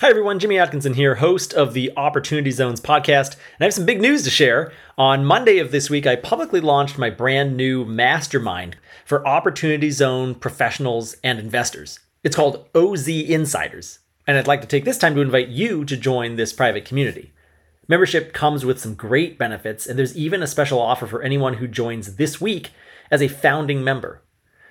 Hi, everyone. Jimmy Atkinson here, host of the Opportunity Zones podcast. And I have some big news to share. On Monday of this week, I publicly launched my brand new mastermind for Opportunity Zone professionals and investors. It's called OZ Insiders. And I'd like to take this time to invite you to join this private community. Membership comes with some great benefits, and there's even a special offer for anyone who joins this week as a founding member.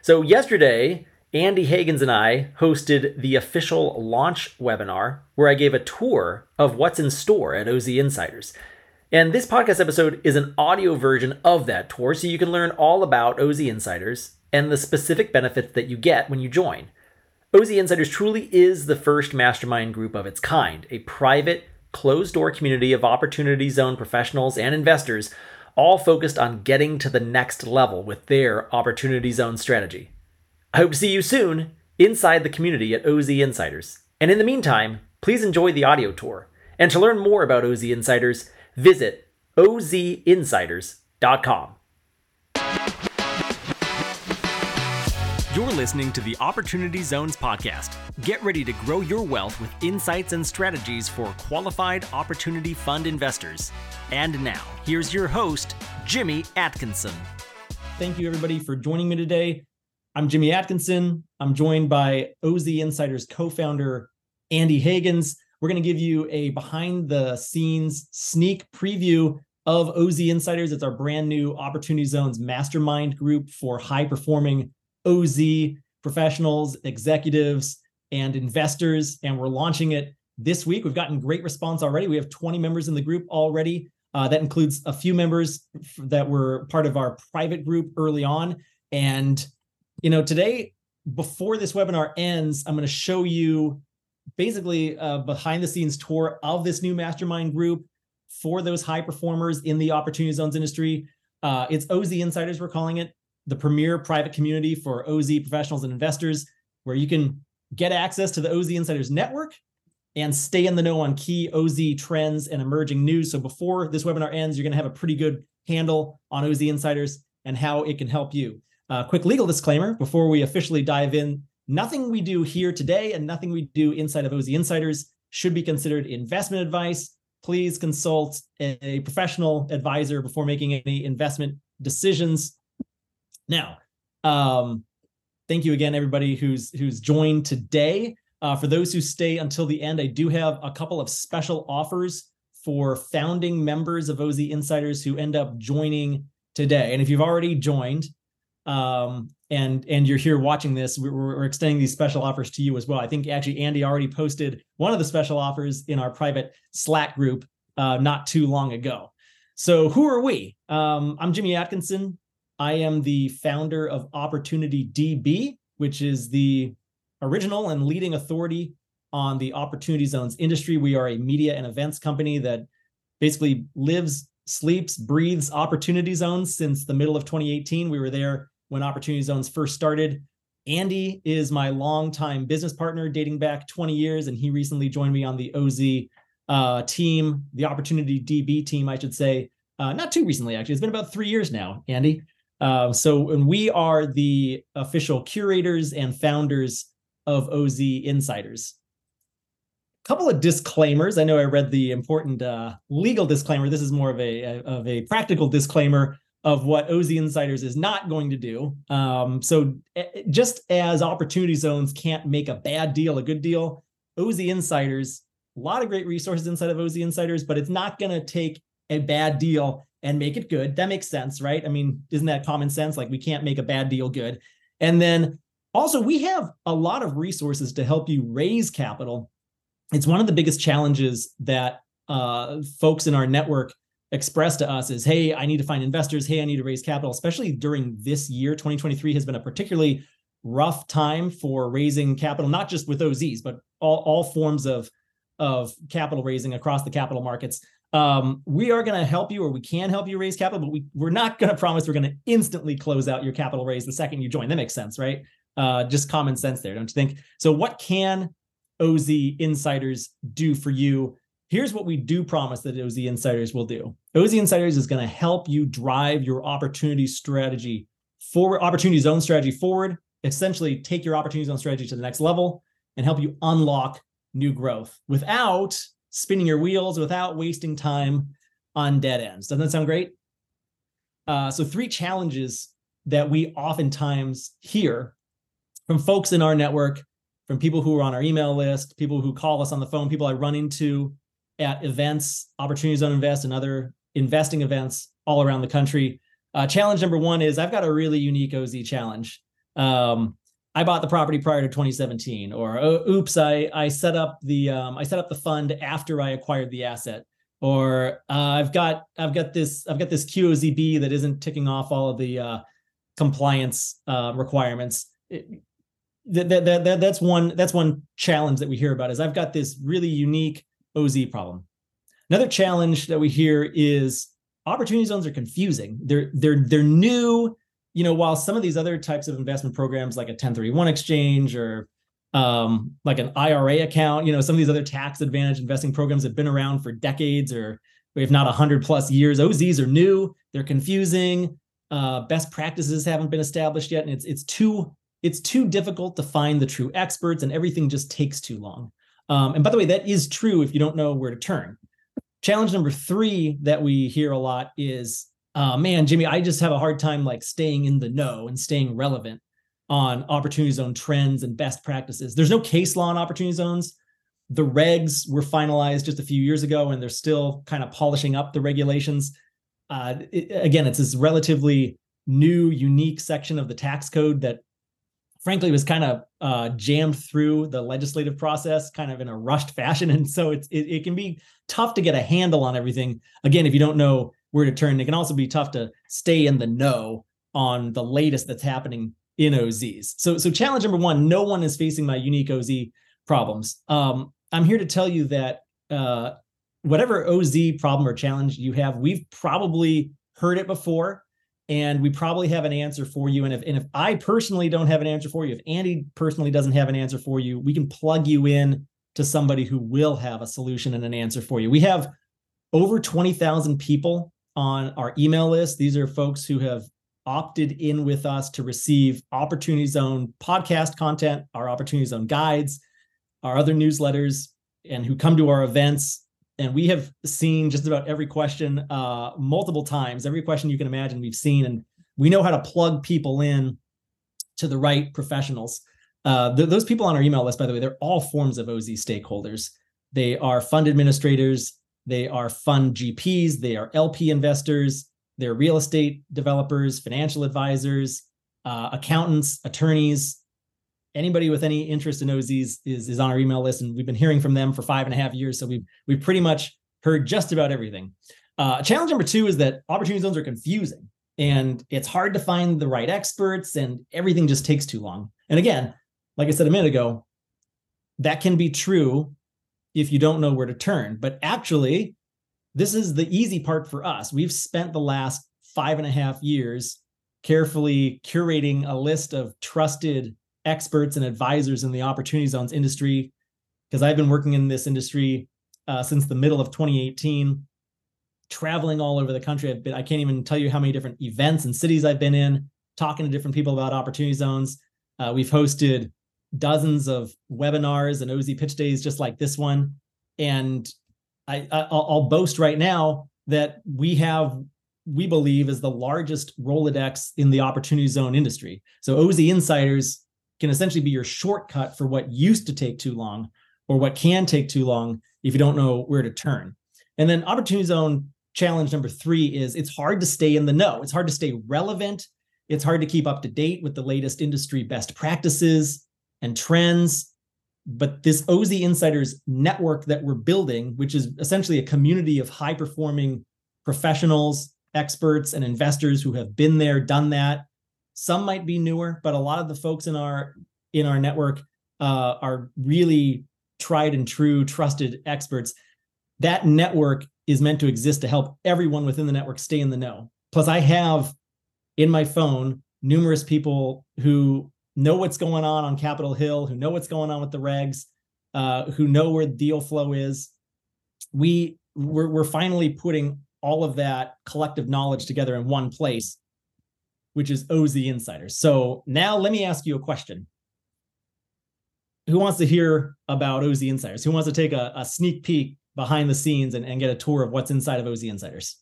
So, yesterday, Andy Hagans and I hosted the official launch webinar where I gave a tour of what's in store at OZ Insiders. And this podcast episode is an audio version of that tour, so you can learn all about OZ Insiders and the specific benefits that you get when you join. OZ Insiders truly is the first mastermind group of its kind, a private, closed door community of opportunity zone professionals and investors, all focused on getting to the next level with their opportunity zone strategy. I hope to see you soon inside the community at OZ Insiders. And in the meantime, please enjoy the audio tour. And to learn more about OZ Insiders, visit ozinsiders.com. You're listening to the Opportunity Zones podcast. Get ready to grow your wealth with insights and strategies for qualified opportunity fund investors. And now, here's your host, Jimmy Atkinson. Thank you, everybody, for joining me today. I'm Jimmy Atkinson. I'm joined by OZ Insiders co founder Andy Hagans. We're going to give you a behind the scenes sneak preview of OZ Insiders. It's our brand new Opportunity Zones mastermind group for high performing OZ professionals, executives, and investors. And we're launching it this week. We've gotten great response already. We have 20 members in the group already. Uh, that includes a few members that were part of our private group early on. And you know, today, before this webinar ends, I'm going to show you basically a behind the scenes tour of this new mastermind group for those high performers in the opportunity zones industry. Uh, it's OZ Insiders, we're calling it the premier private community for OZ professionals and investors, where you can get access to the OZ Insiders network and stay in the know on key OZ trends and emerging news. So before this webinar ends, you're going to have a pretty good handle on OZ Insiders and how it can help you. Uh, quick legal disclaimer before we officially dive in nothing we do here today and nothing we do inside of OZ Insiders should be considered investment advice. Please consult a professional advisor before making any investment decisions. Now, um, thank you again, everybody who's who's joined today. Uh, for those who stay until the end, I do have a couple of special offers for founding members of OZ Insiders who end up joining today. And if you've already joined, um, and and you're here watching this, we're, we're, extending these special offers to you as well. I think actually Andy already posted one of the special offers in our private Slack group uh, not too long ago. So who are we? Um, I'm Jimmy Atkinson. I am the founder of Opportunity DB, which is the original and leading authority on the opportunity zones industry. We are a media and events company that basically lives, sleeps, breathes opportunity zones since the middle of 2018. We were there when Opportunity Zones first started. Andy is my longtime business partner dating back 20 years, and he recently joined me on the OZ uh, team, the Opportunity DB team, I should say. Uh, not too recently, actually. It's been about three years now, Andy. Uh, so, and we are the official curators and founders of OZ Insiders. A couple of disclaimers. I know I read the important uh, legal disclaimer. This is more of a of a practical disclaimer of what OZ Insiders is not going to do. Um, so eh, eh, just as opportunity zones can't make a bad deal a good deal, OZ Insiders, a lot of great resources inside of OZ Insiders, but it's not going to take a bad deal and make it good. That makes sense, right? I mean, isn't that common sense? Like we can't make a bad deal good. And then also, we have a lot of resources to help you raise capital. It's one of the biggest challenges that uh, folks in our network expressed to us is hey i need to find investors. Hey i need to raise capital. Especially during this year 2023 has been a particularly rough time for raising capital not just with ozs but all, all forms of of capital raising across the capital markets. Um, we are going to help you or we can help you raise capital but we, we're not going to promise we're going to instantly close out your capital raise the second you join. That makes sense right? Uh, just common sense there don't you think? So what can oz insiders do for you here's what we do promise that OZ Insiders will do. OZ Insiders is going to help you drive your opportunity strategy forward, opportunity zone strategy forward, essentially take your opportunity zone strategy to the next level and help you unlock new growth without spinning your wheels, without wasting time on dead ends. Doesn't that sound great? Uh, so, three challenges that we oftentimes hear from folks in our network, from people who are on our email list, people who call us on the phone, people I run into at events, Opportunity Zone Invest, and other investing events all around the country. Uh, challenge number one is I've got a really unique OZ challenge. Um, I bought the property prior to 2017, or oh, oops, I I set up the um, I set up the fund after I acquired the asset, or uh, I've got I've got this I've got this QOZB that isn't ticking off all of the uh, compliance uh, requirements. It, that, that, that, that's one that's one challenge that we hear about is I've got this really unique OZ problem. Another challenge that we hear is opportunity zones are confusing. They're they're they're new. You know, while some of these other types of investment programs like a 1031 exchange or um, like an IRA account, you know, some of these other tax advantage investing programs have been around for decades or if not 100 plus years. OZs are new, they're confusing. Uh, best practices haven't been established yet, and it's it's too it's too difficult to find the true experts, and everything just takes too long. Um, and by the way, that is true if you don't know where to turn. Challenge number three that we hear a lot is, uh, man, Jimmy, I just have a hard time like staying in the know and staying relevant on opportunity zone trends and best practices. There's no case law on opportunity zones. The regs were finalized just a few years ago, and they're still kind of polishing up the regulations. Uh, it, again, it's this relatively new, unique section of the tax code that frankly was kind of uh, jammed through the legislative process kind of in a rushed fashion. And so it's it, it, can be tough to get a handle on everything. Again if you don't know where to turn it can also be tough to stay in the know on the latest that's happening in ozs so so challenge number one no one is facing my unique oz problems. Um, i'm here to tell you that uh, whatever oz problem or challenge you have we've probably heard it before and we probably have an answer for you. And if and if I personally don't have an answer for you, if Andy personally doesn't have an answer for you, we can plug you in to somebody who will have a solution and an answer for you. We have over 20,000 people on our email list. These are folks who have opted in with us to receive Opportunity Zone podcast content, our Opportunity Zone guides, our other newsletters, and who come to our events and we have seen just about every question uh, multiple times every question you can imagine we've seen and we know how to plug people in to the right professionals. Uh, th- those people on our email list by the way they're all forms of oz stakeholders. They are fund administrators they are fund gps they are lp investors they're real estate developers financial advisors uh, accountants attorneys anybody with any interest in OZs is, is on our email list, and we've been hearing from them for five and a half years. So we've we've pretty much heard just about everything. Uh, challenge number two is that opportunity zones are confusing, and it's hard to find the right experts, and everything just takes too long. And again, like I said a minute ago, that can be true if you don't know where to turn. But actually, this is the easy part for us. We've spent the last five and a half years carefully curating a list of trusted experts and advisors in the opportunity zones industry because I've been working in this industry uh, since the middle of 2018, traveling all over the country. I've been, I can't even tell you how many different events and cities I've been in, talking to different people about opportunity zones. Uh, we've hosted dozens of webinars and OZ pitch days just like this one. And I, I I'll boast right now that we have we believe is the largest Rolodex in the opportunity zone industry. So OZ Insiders can essentially be your shortcut for what used to take too long or what can take too long if you don't know where to turn. And then opportunity zone challenge number three is it's hard to stay in the know. It's hard to stay relevant. It's hard to keep up to date with the latest industry best practices and trends. But this OZ Insiders network that we're building, which is essentially a community of high performing professionals, experts, and investors who have been there, done that, some might be newer, but a lot of the folks in our in our network uh, are really tried and true, trusted experts. That network is meant to exist to help everyone within the network stay in the know. Plus, I have in my phone numerous people who know what's going on on Capitol Hill, who know what's going on with the regs, uh, who know where deal flow is. We we're, we're finally putting all of that collective knowledge together in one place which is OZ Insiders. So now let me ask you a question. who wants to hear about OZ Insiders? Who wants to take a, a sneak peek behind the scenes and, and get a tour of what's inside of OZ Insiders?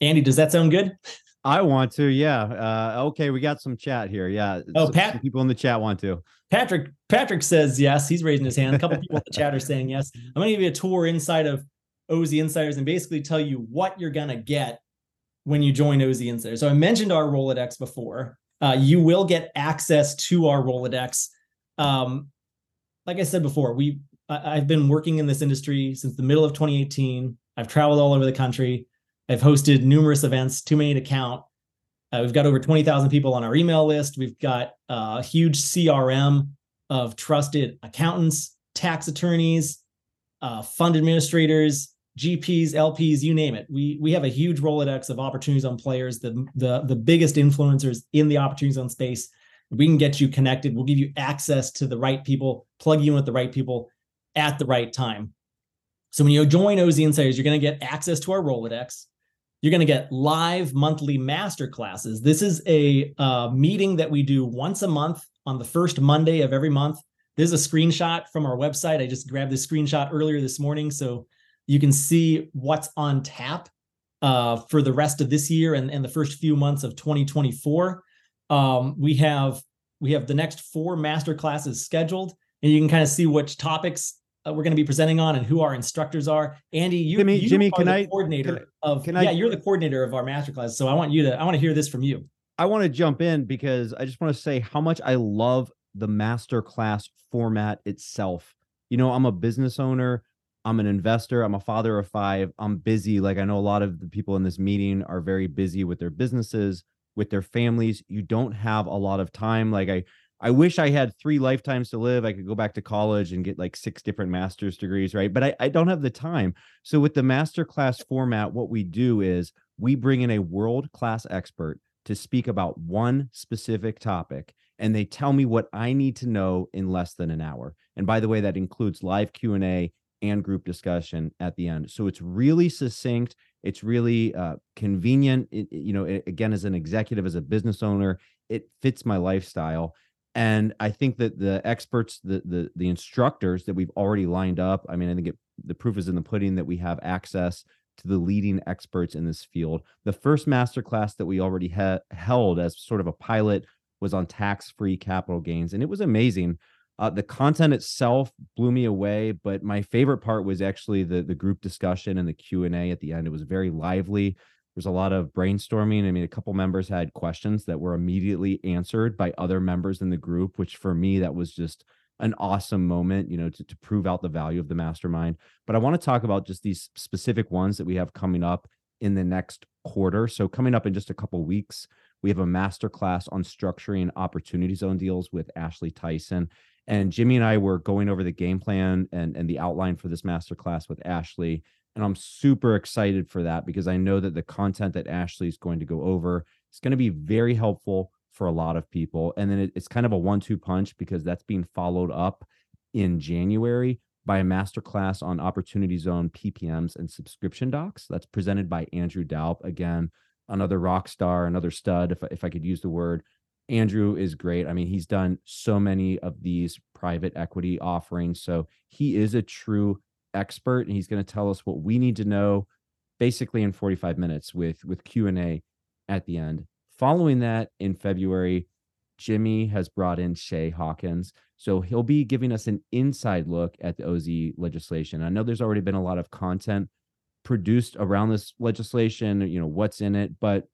Andy, does that sound good? I want to, yeah. Uh, okay, we got some chat here. Yeah. Oh, some, Pat, some people in the chat want to. Patrick, Patrick says yes. He's raising his hand. A couple people in the chat are saying yes. I'm going to give you a tour inside of OZ Insiders and basically tell you what you're going to get when you join OZ Insiders. So I mentioned our Rolodex before. Uh, you will get access to our Rolodex. Um, like I said before, we I, I've been working in this industry since the middle of 2018. I've traveled all over the country. I've hosted numerous events, too many to count. Uh, we've got over 20,000 people on our email list. We've got uh, a huge CRM of trusted accountants, tax attorneys, uh, fund administrators, GPs, LPs, you name it. We we have a huge Rolodex of opportunity zone players, the the the biggest influencers in the opportunity zone space. We can get you connected. We'll give you access to the right people, plug you in with the right people at the right time. So when you join OZ Insiders, you're going to get access to our Rolodex. You're going to get live monthly master classes. This is a uh, meeting that we do once a month on the first Monday of every month. This is a screenshot from our website. I just grabbed this screenshot earlier this morning. So you can see what's on tap uh, for the rest of this year and, and the first few months of 2024. Um, we have we have the next four master classes scheduled, and you can kind of see which topics uh, we're going to be presenting on and who our instructors are. Andy, you, Jimmy, you Jimmy, can the I coordinator can, of? Can yeah, I, you're the coordinator of our master class, So I want you to I want to hear this from you. I want to jump in because I just want to say how much I love the master class format itself. You know, I'm a business owner. I'm an investor. I'm a father of five. I'm busy. Like I know a lot of the people in this meeting are very busy with their businesses, with their families. You don't have a lot of time. Like I I wish I had three lifetimes to live. I could go back to college and get like six different master's degrees, right? But I, I don't have the time. So with the master class format, what we do is we bring in a world-class expert to speak about one specific topic and they tell me what I need to know in less than an hour. And by the way, that includes live Q&A and group discussion at the end. So it's really succinct. It's really uh, convenient. It, you know, it, again, as an executive, as a business owner, it fits my lifestyle. And I think that the experts, the the the instructors that we've already lined up, I mean, I think it, the proof is in the pudding that we have access to the leading experts in this field. The first masterclass that we already ha- held as sort of a pilot was on tax-free capital gains, and it was amazing. Uh, the content itself blew me away, but my favorite part was actually the the group discussion and the Q and A at the end. It was very lively. There's a lot of brainstorming. I mean, a couple members had questions that were immediately answered by other members in the group, which for me that was just an awesome moment, you know, to, to prove out the value of the mastermind. But I want to talk about just these specific ones that we have coming up in the next quarter. So coming up in just a couple weeks, we have a masterclass on structuring opportunity zone deals with Ashley Tyson. And Jimmy and I were going over the game plan and, and the outline for this masterclass with Ashley. And I'm super excited for that because I know that the content that Ashley is going to go over is going to be very helpful for a lot of people. And then it, it's kind of a one two punch because that's being followed up in January by a masterclass on opportunity zone PPMs and subscription docs. That's presented by Andrew Dalp. Again, another rock star, another stud, if, if I could use the word. Andrew is great. I mean, he's done so many of these private equity offerings. So he is a true expert and he's going to tell us what we need to know basically in 45 minutes with with Q&A at the end. Following that in February, Jimmy has brought in Shay Hawkins. So he'll be giving us an inside look at the OZ legislation. I know there's already been a lot of content produced around this legislation, you know, what's in it, but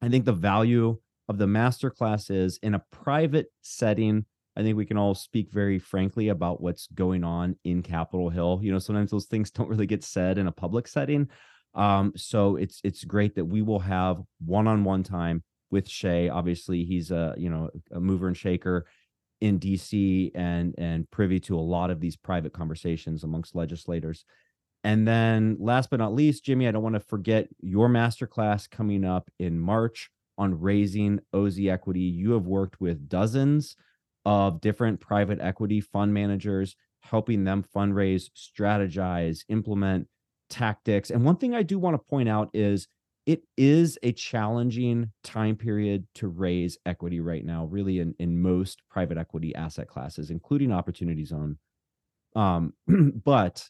I think the value of the masterclass is in a private setting I think we can all speak very frankly about what's going on in Capitol Hill. You know, sometimes those things don't really get said in a public setting. Um, so it's it's great that we will have one-on-one time with Shay. Obviously, he's a you know a mover and shaker in DC and and privy to a lot of these private conversations amongst legislators. And then last but not least, Jimmy, I don't want to forget your masterclass coming up in March on raising OZ equity. You have worked with dozens of different private equity fund managers, helping them fundraise, strategize, implement tactics. And one thing I do want to point out is it is a challenging time period to raise equity right now, really in, in most private equity asset classes, including Opportunity Zone. Um, but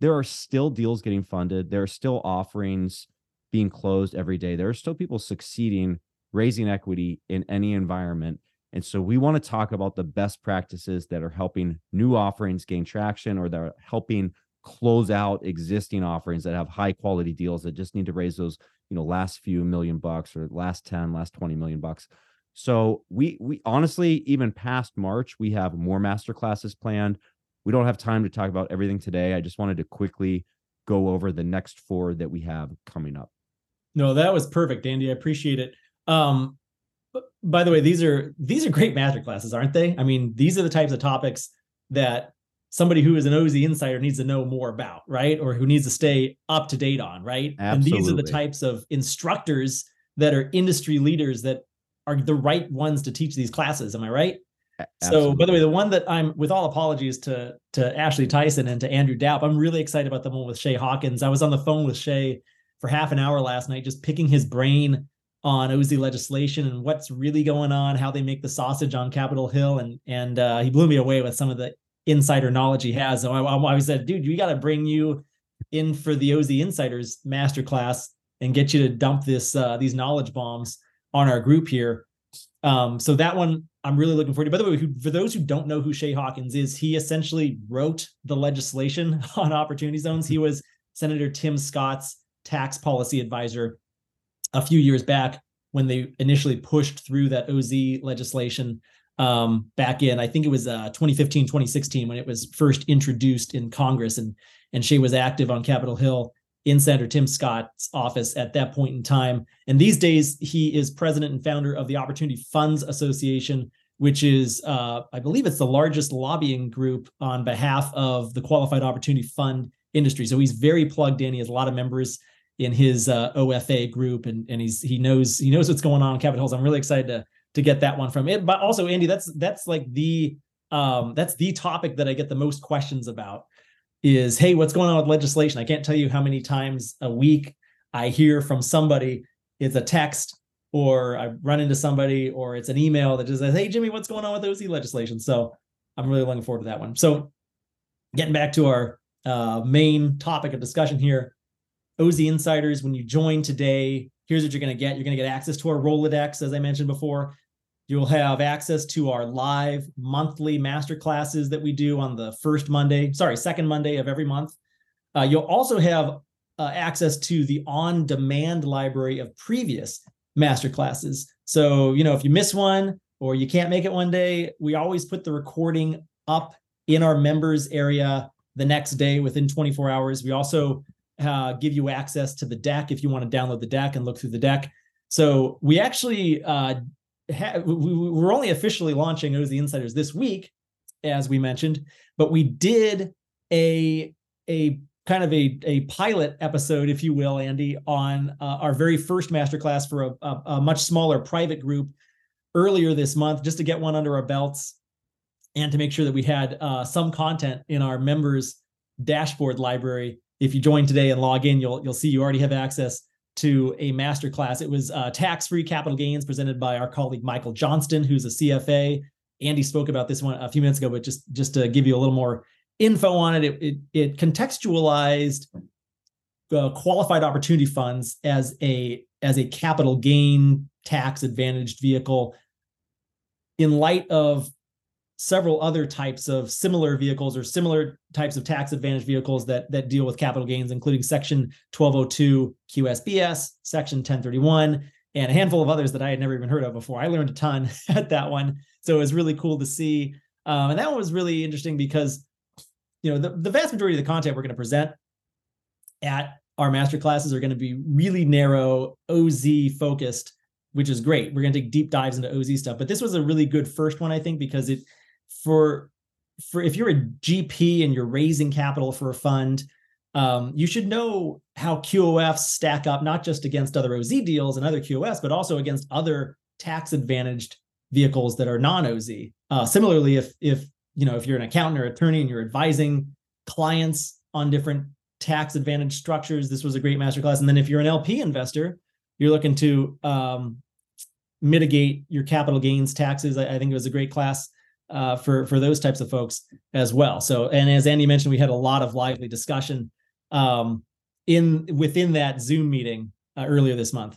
there are still deals getting funded. There are still offerings being closed every day. There are still people succeeding raising equity in any environment. And so we want to talk about the best practices that are helping new offerings gain traction or that are helping close out existing offerings that have high quality deals that just need to raise those, you know, last few million bucks or last 10, last 20 million bucks. So we we honestly even past March, we have more master classes planned. We don't have time to talk about everything today. I just wanted to quickly go over the next four that we have coming up. No, that was perfect, Andy. I appreciate it. Um, by the way, these are these are great master classes, aren't they? I mean, these are the types of topics that somebody who is an OZ insider needs to know more about, right? Or who needs to stay up to date on, right? Absolutely. And these are the types of instructors that are industry leaders that are the right ones to teach these classes. Am I right? Absolutely. So, by the way, the one that I'm, with all apologies to to Ashley Tyson and to Andrew Dapp, I'm really excited about the one with Shay Hawkins. I was on the phone with Shay for half an hour last night, just picking his brain on OZ legislation and what's really going on, how they make the sausage on Capitol Hill, and and uh, he blew me away with some of the insider knowledge he has. So I, I, I said, dude, we got to bring you in for the OZ Insiders masterclass and get you to dump this uh, these knowledge bombs on our group here. Um, so that one I'm really looking forward to. By the way, who, for those who don't know who Shay Hawkins is, he essentially wrote the legislation on opportunity zones. He was Senator Tim Scott's tax policy advisor a few years back when they initially pushed through that OZ legislation um, back in, I think it was uh, 2015, 2016 when it was first introduced in Congress, and and Shay was active on Capitol Hill in Senator Tim Scott's office at that point in time. And these days, he is president and founder of the Opportunity Funds Association, which is, uh, I believe, it's the largest lobbying group on behalf of the qualified opportunity fund industry. So he's very plugged in. He has a lot of members in his uh, OFA group, and and he's he knows he knows what's going on in Capitol Hills. I'm really excited to to get that one from it. But also, Andy, that's that's like the um that's the topic that I get the most questions about is hey, what's going on with legislation? I can't tell you how many times a week I hear from somebody. It's a text or I run into somebody or it's an email that just says, Hey Jimmy, what's going on with OZ legislation? So I'm really looking forward to that one. So getting back to our uh, main topic of discussion here, OZ Insiders, when you join today, here's what you're going to get. You're going to get access to our Rolodex, as I mentioned before. You'll have access to our live monthly master classes that we do on the first Monday, sorry, second Monday of every month. Uh, you'll also have uh, access to the on demand library of previous master classes. So, you know, if you miss one or you can't make it one day, we always put the recording up in our members area the next day within 24 hours. We also uh, give you access to the deck if you want to download the deck and look through the deck. So we actually uh, ha- we, we're only officially launching OZ Insiders this week, as we mentioned, but we did a a kind of a, a pilot episode, if you will, Andy, on uh, our very first masterclass for a, a, a, much smaller private group earlier this month, just to get one under our belts and to make sure that we had uh, some content in our members dashboard library if you join today and log in, you'll you'll see you already have access to a master class. It was uh, tax-free capital gains presented by our colleague Michael Johnston, who's a CFA. Andy spoke about this one a few minutes ago, but just just to give you a little more info on it, it it, it contextualized uh, qualified opportunity funds as a as a capital gain tax advantaged vehicle in light of several other types of similar vehicles or similar types of tax advantage vehicles that that deal with capital gains, including Section 1202 QSBS, Section 1031, and a handful of others that I had never even heard of before. I learned a ton at that one, so it was really cool to see. Um, and that one was really interesting because you know the, the vast majority of the content we're going to present at our master classes are going to be really narrow oz focused which is great we're going to take deep dives into oz stuff but this was a really good first one i think because it for for if you're a GP and you're raising capital for a fund, um, you should know how QOFs stack up not just against other OZ deals and other QOS, but also against other tax advantaged vehicles that are non-OZ. Uh, similarly, if if you know if you're an accountant or attorney and you're advising clients on different tax advantage structures, this was a great masterclass. And then if you're an LP investor, you're looking to um, mitigate your capital gains taxes. I, I, think it was a great class uh, for for those types of folks as well. So, and as Andy mentioned, we had a lot of lively discussion um, in within that Zoom meeting uh, earlier this month.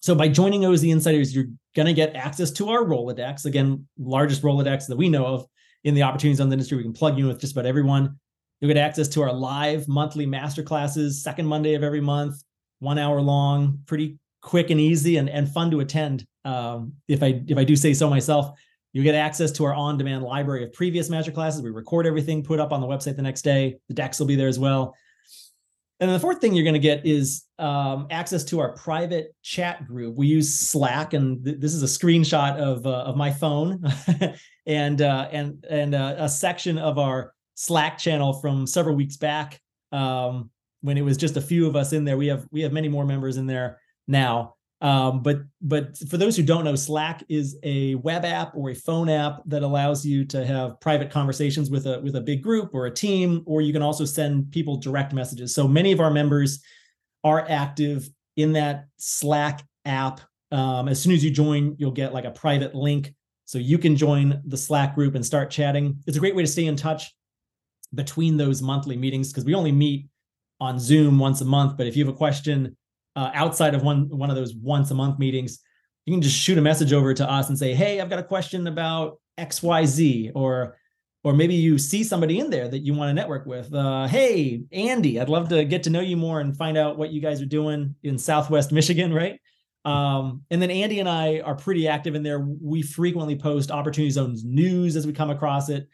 So, by joining OZ Insiders, you're going to get access to our Rolodex. Again, largest Rolodex that we know of in the opportunity zone the industry. We can plug you in with just about everyone. You'll get access to our live monthly master classes, second Monday of every month, one hour long, pretty quick and easy and, and fun to attend. Um, if I if I do say so myself, you get access to our on-demand library of previous master classes. We record everything, put up on the website the next day. The decks will be there as well. And then the fourth thing you're going to get is um, access to our private chat group. We use Slack, and th- this is a screenshot of uh, of my phone, and uh, and and uh, a section of our Slack channel from several weeks back um, when it was just a few of us in there. We have we have many more members in there now. Um, but but for those who don't know, Slack is a web app or a phone app that allows you to have private conversations with a with a big group or a team, or you can also send people direct messages. So many of our members are active in that Slack app. Um, as soon as you join, you'll get like a private link so you can join the Slack group and start chatting. It's a great way to stay in touch between those monthly meetings because we only meet on Zoom once a month. But if you have a question uh, outside of one one of those once a month meetings, you can just shoot a message over to us and say, "Hey, I've got a question about X, Y, Z," or or maybe you see somebody in there that you want to network with. Uh, hey, Andy, I'd love to get to know you more and find out what you guys are doing in Southwest Michigan, right? Um, and then Andy and I are pretty active in there. We frequently post Opportunity Zones news as we come across it,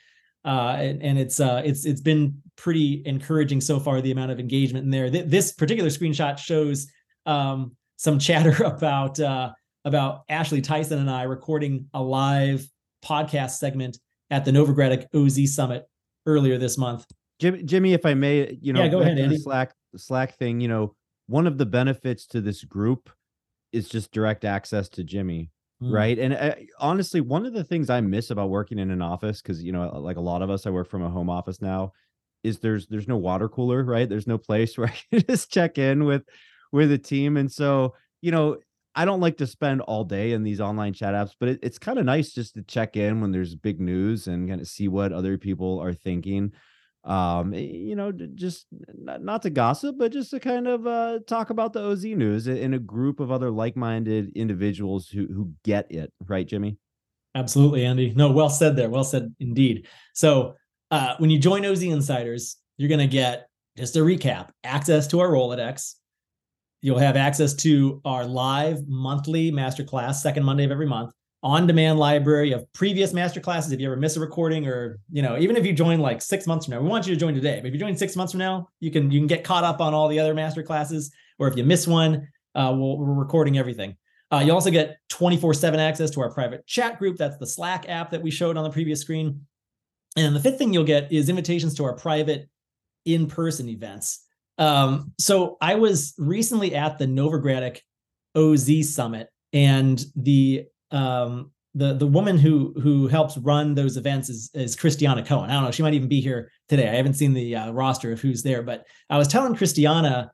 uh, and, and, it's uh, it's it's been pretty encouraging so far the amount of engagement in there. Th- this particular screenshot shows um, some chatter about uh, about Ashley Tyson and I recording a live podcast segment at the Novogradac OZ Summit earlier this month. Jimmy, Jimmy, if I may, you know, yeah, go ahead, Andy. Slack Slack thing, you know, one of the benefits to this group is just direct access to Jimmy, mm. right? And uh, honestly, one of the things I miss about working in an office, because you know, like a lot of us, I work from a home office now, is there's there's no water cooler, right? There's no place where I can just check in with with a team. And so, you know, I don't like to spend all day in these online chat apps, but it, it's kind of nice just to check in when there's big news and kind of see what other people are thinking. Um, you know, just not not to gossip, but just to kind of uh, talk about the OZ news in a group of other like-minded individuals who who get it, right, Jimmy? Absolutely, Andy. No, well said there. Well said indeed. So, uh, when you join OZ Insiders, you're going to get just a recap, access to our Rolodex, You'll have access to our live monthly masterclass, second Monday of every month, on-demand library of previous masterclasses. If you ever miss a recording, or you know, even if you join like six months from now, we want you to join today. But if you join six months from now, you can you can get caught up on all the other masterclasses. Or if you miss one, uh, we we are recording everything. Uh, you also get 24/7 access to our private chat group. That's the Slack app that we showed on the previous screen. And the fifth thing you'll get is invitations to our private in-person events. Um, so I was recently at the Novogradac OZ Summit, and the um, the the woman who who helps run those events is is Christiana Cohen. I don't know. She might even be here today. I haven't seen the uh, roster of who's there, but I was telling Christiana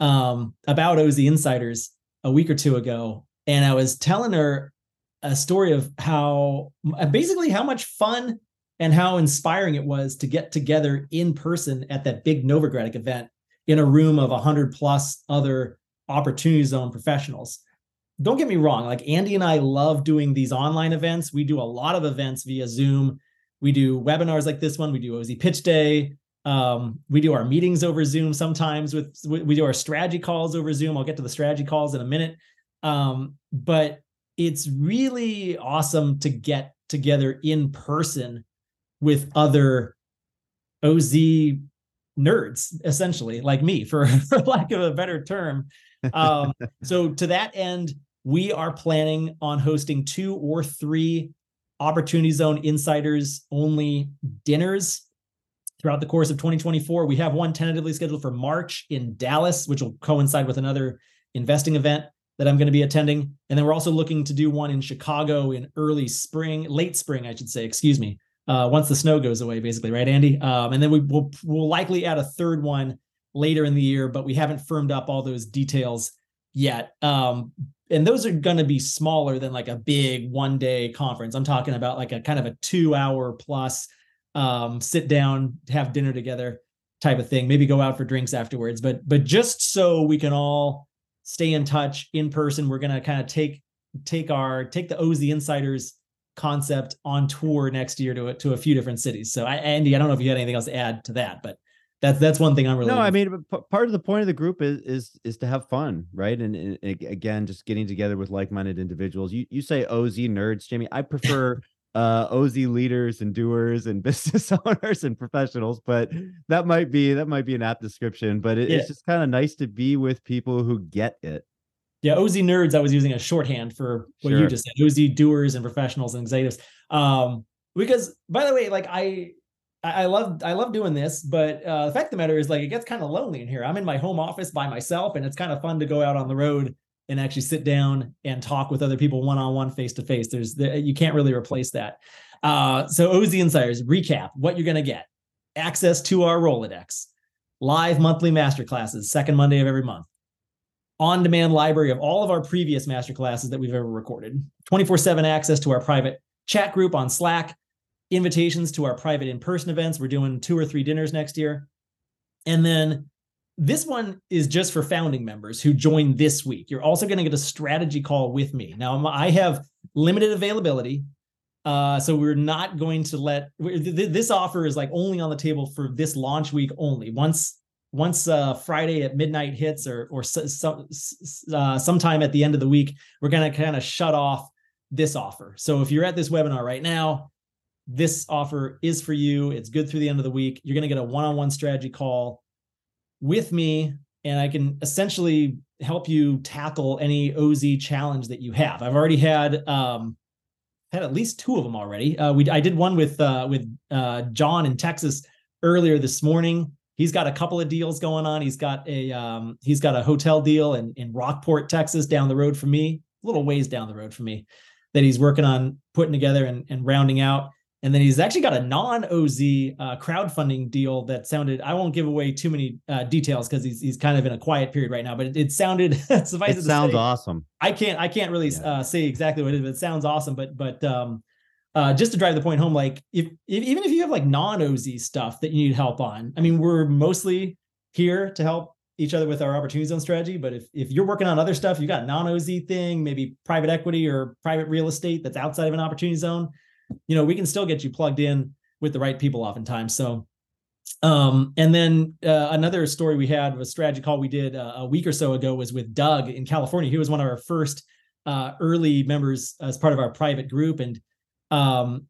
um, about OZ Insiders a week or two ago, and I was telling her a story of how basically how much fun and how inspiring it was to get together in person at that big Novogradac event in a room of 100 plus other opportunity zone professionals. Don't get me wrong, like Andy and I love doing these online events. We do a lot of events via Zoom. We do webinars like this one. We do OZ Pitch Day. Um, we do our meetings over Zoom sometimes with we do our strategy calls over Zoom. I'll get to the strategy calls in a minute. Um, but it's really awesome to get together in person with other OZ nerds essentially like me for, for lack of a better term. Um, so to that end we are planning on hosting two or three opportunity zone insiders only dinners throughout the course of 2024 we have one tentatively scheduled for march in dallas which will coincide with another investing event that i'm going to be attending. And then we're also looking to do one in chicago in early spring late spring i should say excuse me uh, once the snow goes away, basically, right, Andy? Um, and then we will we'll likely add a third one later in the year, but we haven't firmed up all those details yet. Um, and those are going to be smaller than like a big one day conference. I'm talking about like a kind of a two hour plus um, sit down, have dinner together type of thing. Maybe go out for drinks afterwards. But but just so we can all stay in touch in person, we're going to kind of take take our take the OZ Insiders concept on tour next year to to a few different cities. So I, Andy, I don't know if you had anything else to add to that, but that's that's one thing I'm really. No, I mean, part of the point of the group is is is to have fun, right? And, and again, just getting together with like-minded individuals. You you say OZ nerds, Jamie. I prefer uh OZ leaders and doers and business owners and professionals, but that might be that might be an apt description. But it, yeah. it's just kind of nice to be with people who get it. Yeah, OZ nerds. I was using a shorthand for what sure. you just said. OZ doers and professionals and executives. Um, because by the way, like I I, love I love doing this, but uh, the fact of the matter is like it gets kind of lonely in here. I'm in my home office by myself, and it's kind of fun to go out on the road and actually sit down and talk with other people one on one, face to face. There's the, you can't really replace that. Uh, so OZ Insiders recap what you're going to get: access to our Rolodex, live monthly masterclasses, second Monday of every month, on demand library of all of our previous masterclasses that we've ever recorded, 24 7 access to our private chat group on Slack invitations to our private in-person events. We're doing two or three dinners next year. And then this one is just for founding members who join this week. You're also going to get a strategy call with me. Now, I have limited availability. Uh, so we're not going to let this offer is like only on the table for this launch week only. Once once uh, Friday at midnight hits, or or so, uh, sometime at the end of the week, we're going to kind of shut off this offer. So if you're at this webinar right now, this offer is for you. It's good through the end of the week. You're going to get a one on one strategy call with me, and I can essentially help you tackle any OZ challenge that you have. I've already had um, had at least two of them already. Uh, we I did one with uh, with uh, John in Texas earlier this morning. He's got a couple of deals going on. He's got a um, he's got a hotel deal in in Rockport, Texas, down the road from me, a little ways down the road from me, that he's working on putting together and, and rounding out. And then he's actually got a non OZ uh, crowdfunding deal that sounded. I won't give away too many uh, details because he's he's kind of in a quiet period right now. But it, it sounded suffice it, sounds say, awesome. I can't I can't really yeah. uh, say exactly what it is, but it sounds awesome. But but um, uh, just to drive the point home, like if, if even if you have like non OZ stuff that you need help on, I mean, we're mostly here to help each other with our opportunity zone strategy. But if if you're working on other stuff, you've got non OZ thing, maybe private equity or private real estate that's outside of an opportunity zone you know, we can still get you plugged in with the right people oftentimes. So, um, and then uh, another story we had was a strategy call we did uh, a week or so ago was with Doug in California. He was one of our first uh, early members as part of our private group, and um,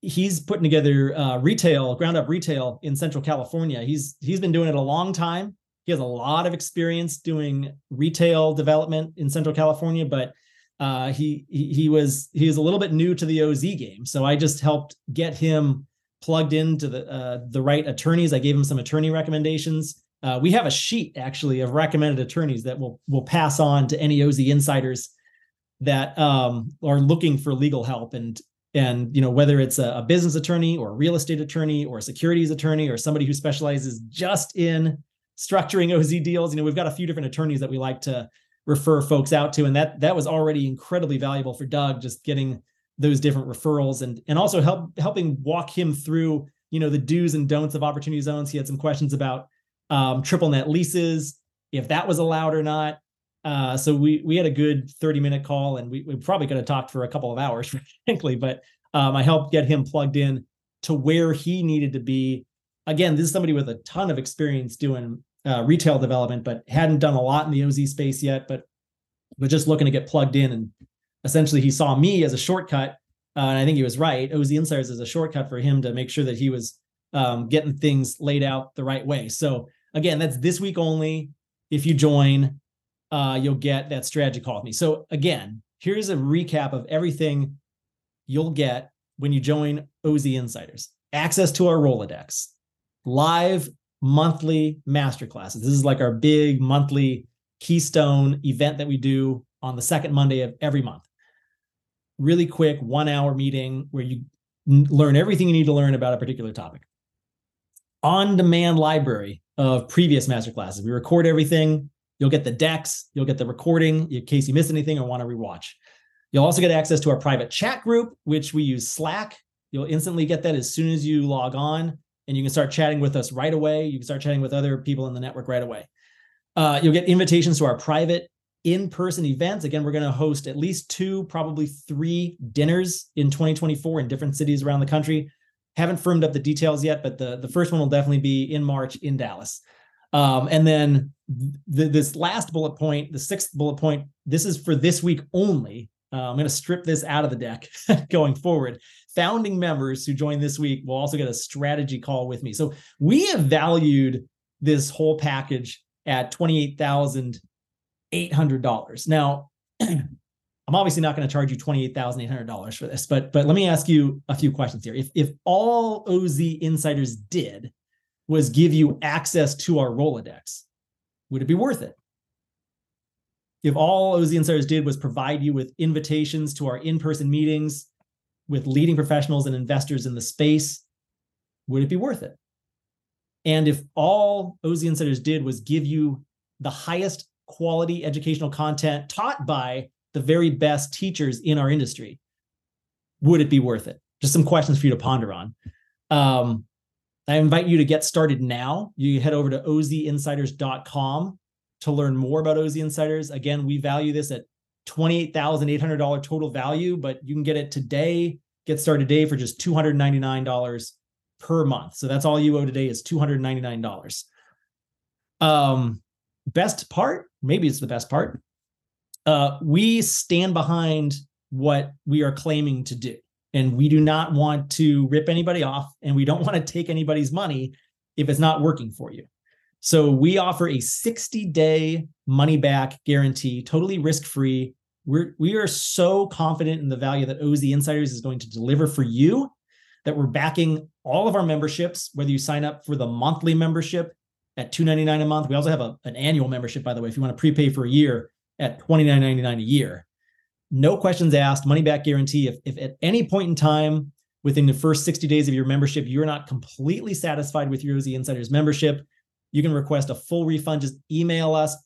he's putting together uh, retail, ground up retail in Central California. He's he's been doing it a long time. He has a lot of experience doing retail development in Central California, but uh, he, he he was he was a little bit new to the OZ game, so I just helped get him plugged into the uh, the right attorneys. I gave him some attorney recommendations. Uh, we have a sheet actually of recommended attorneys that will will pass on to any OZ insiders that um, are looking for legal help and and you know whether it's a, a business attorney or a real estate attorney or a securities attorney or somebody who specializes just in structuring OZ deals. You know, we've got a few different attorneys that we like to refer folks out to and that that was already incredibly valuable for Doug just getting those different referrals and and also help helping walk him through you know the do's and don'ts of opportunity zones he had some questions about um, triple net leases if that was allowed or not uh, so we we had a good 30 minute call and we, we probably could have talked for a couple of hours frankly but um, i helped get him plugged in to where he needed to be again this is somebody with a ton of experience doing uh, retail development, but hadn't done a lot in the OZ space yet, but was just looking to get plugged in. And essentially, he saw me as a shortcut. Uh, and I think he was right. OZ Insiders is a shortcut for him to make sure that he was um, getting things laid out the right way. So again, that's this week only. If you join, uh, you'll get that strategy call with me. So again, here's a recap of everything you'll get when you join OZ Insiders. Access to our Rolodex, live monthly masterclasses. This is like our big monthly keystone event that we do on the second Monday of every month. Really quick one hour meeting where you learn everything you need to learn about a particular topic. On demand library of previous masterclasses. We record everything You'll get the decks, you'll get the recording in case you miss anything or want to rewatch. You'll also get access to our private chat group, which we use Slack. You'll instantly get that as soon as you log on, and you can start chatting with us right away. You can start chatting with other people in the network right away. Uh, you'll get invitations to our private in-person events. Again, we're going to host at least two, probably three dinners in 2024 in different cities around the country. Haven't firmed up the details yet, but the, the first one will definitely be in March in Dallas. Um, and then the, this last bullet point, the sixth bullet point, this is for this week only. Uh, I'm going to strip this out of the deck going forward. Founding members who join this week will also get a strategy call with me. So we have valued this whole package at $28,800. Now, I'm obviously not going to charge you $28,800 for this, but but let me ask you a few questions here. If if all OZ insiders did was give you access to our Rolodex, would it be worth it? If all OZ insiders did was provide you with invitations to our in-person meetings with leading professionals and investors in the space, would it be worth it? And if all OZ insiders did was give you the highest quality educational content taught by the very best teachers in our industry, would it be worth it? Just some questions for you to ponder on. Um, I invite you to get started now. You head over to ozinsiders.com to learn more about OZ Insiders. Again, we value this at $28,800 total value, but you can get it today, get started today for just $299 per month. So that's all you owe today is $299. Um, best part, maybe it's the best part. Uh, we stand behind what we are claiming to do. And we do not want to rip anybody off and we don't want to take anybody's money if it's not working for you. So we offer a 60 day money back guarantee, totally risk free. We're, we are so confident in the value that OZ Insiders is going to deliver for you that we're backing all of our memberships, whether you sign up for the monthly membership at 299 a month. We also have a, an annual membership, by the way, if you want to prepay for a year at $29.99 a year. No questions asked, money back guarantee. If, if at any point in time within the first 60 days of your membership, you're not completely satisfied with your OZ Insiders membership, you can request a full refund. Just email us,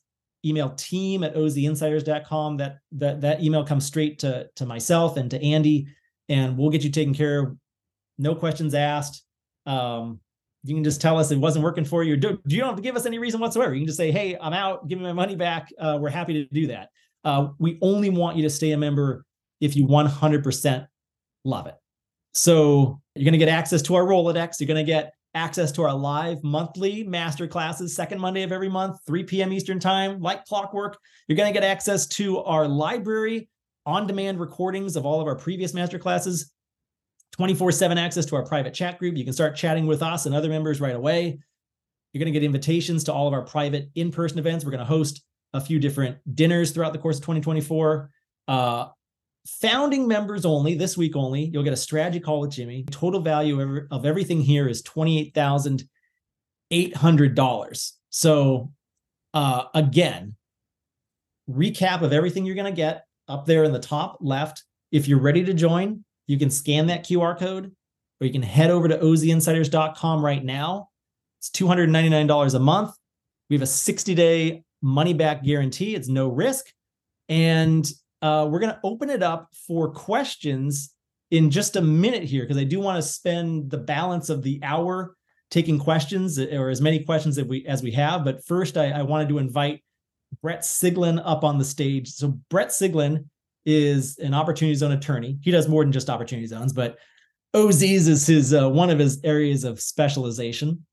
email team at ozinsiders.com. That, that, that email comes straight to, to myself and to Andy, and we'll get you taken care of no questions asked. Um, you can just tell us it wasn't working for you. Do, you don't have to give us any reason whatsoever. You can just say, "Hey, I'm out. Give me my money back." Uh, we're happy to do that. Uh, we only want you to stay a member if you 100% love it. So you're going to get access to our Rolodex. You're going to get access to our live monthly master classes, second Monday of every month, 3 p.m. Eastern time, like clockwork. You're going to get access to our library on-demand recordings of all of our previous master classes 24 7 access to our private chat group. You can start chatting with us and other members right away. You're going to get invitations to all of our private in person events. We're going to host a few different dinners throughout the course of 2024. Uh, founding members only, this week only, you'll get a strategy call with Jimmy. Total value of, everything here is $28,800. So, uh, again, recap of everything you're going to get up there in the top left. If you're ready to join, you can scan that QR code or you can head over to ozinsiders.com right now. It's $299 a month. We have a 60 day money back guarantee, it's no risk. And uh, we're going to open it up for questions in just a minute here because I do want to spend the balance of the hour taking questions or as many questions as we as we have. But first, I, I wanted to invite Brett Siglin up on the stage. So Brett Siglin is an opportunity zone attorney. He does more than just opportunity zones, but OZs is his uh, one of his areas of specialization.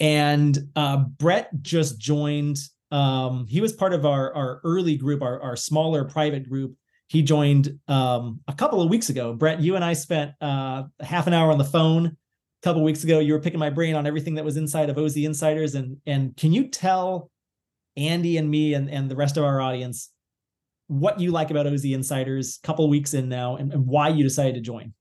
And uh, Brett just joined. Um, he was part of our our early group, our our smaller private group. He joined um, a couple of weeks ago. Brett, you and I spent uh, half an hour on the phone a couple weeks ago. You were picking my brain on everything that was inside of OZ Insiders, and and can you tell Andy and me and and the rest of our audience what you like about OZ Insiders, A couple weeks in now, and, and, why you decided to join.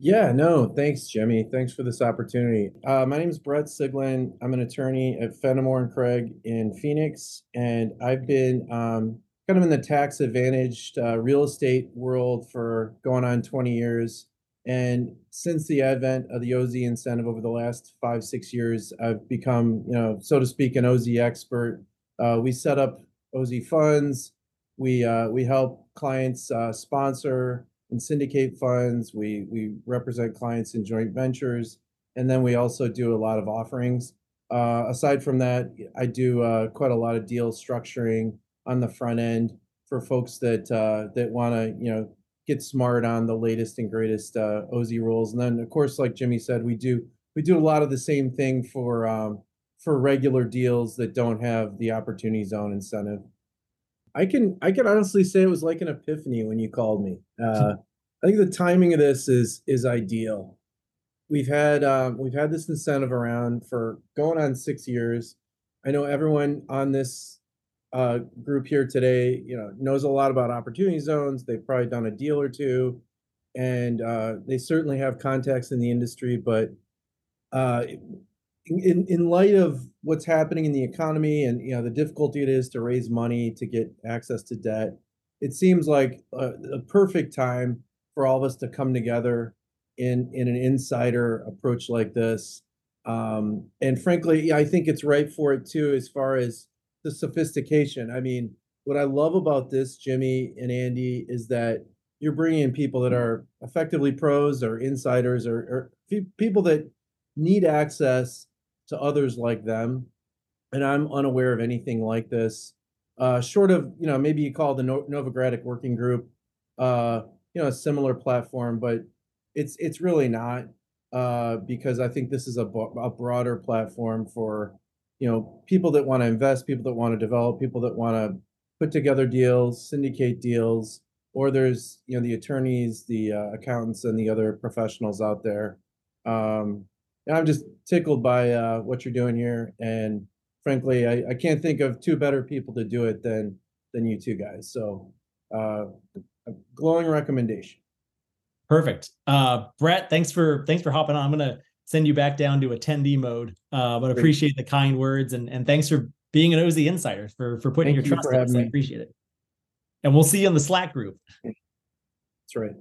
Yeah, no, thanks, Jimmy. Thanks for this opportunity. Uh, my name is Brett Siglin. I'm an attorney at Fennemore and Craig in Phoenix, and I've been um, kind of in the tax advantaged uh, real estate world for going on 20 years. And since the advent of the OZ incentive over the last five, six years, I've become, you know, so to speak, an OZ expert. Uh, we set up OZ funds. We uh, we help clients uh, sponsor and syndicate funds. We we represent clients in joint ventures, and then we also do a lot of offerings. Uh, aside from that, I do uh, quite a lot of deal structuring on the front end for folks that uh, that want to you know get smart on the latest and greatest uh, OZ rules. And then of course, like Jimmy said, we do we do a lot of the same thing for um, for regular deals that don't have the opportunity zone incentive. I can I can honestly say it was like an epiphany when you called me. Uh, I think the timing of this is is ideal. We've had um, we've had this incentive around for going on six years. I know everyone on this uh, group here today, you know, knows a lot about opportunity zones. They've probably done a deal or two, and uh, they certainly have contacts in the industry. But uh, in in light of what's happening in the economy and you know the difficulty it is to raise money to get access to debt, it seems like a, a perfect time for all of us to come together in in an insider approach like this. Um, and frankly, I think it's right for it too, as far as the sophistication. I mean, what I love about this, Jimmy and Andy, is that you're bringing in people that are effectively pros or insiders or, or people that need access to others like them. And I'm unaware of anything like this. Uh, short of, you know, maybe you call the no- Novogradac Working Group, uh, you know, a similar platform, but it's it's really not uh, because I think this is a, a broader platform for, you know, people that want to invest, people that want to develop, people that want to put together deals, syndicate deals, or there's, you know, the attorneys, the uh, accountants, and the other professionals out there. Um, I'm just tickled by uh, what you're doing here, and frankly, I, I can't think of two better people to do it than than you two guys. So, uh, a glowing recommendation. Perfect. Uh, Brett, thanks for thanks for hopping on. I'm gonna send you back down to attendee mode, uh, but appreciate the kind words and and thanks for being an OZ insider for for putting Thank your trust in us. I appreciate it. And we'll see you in the Slack group. That's right.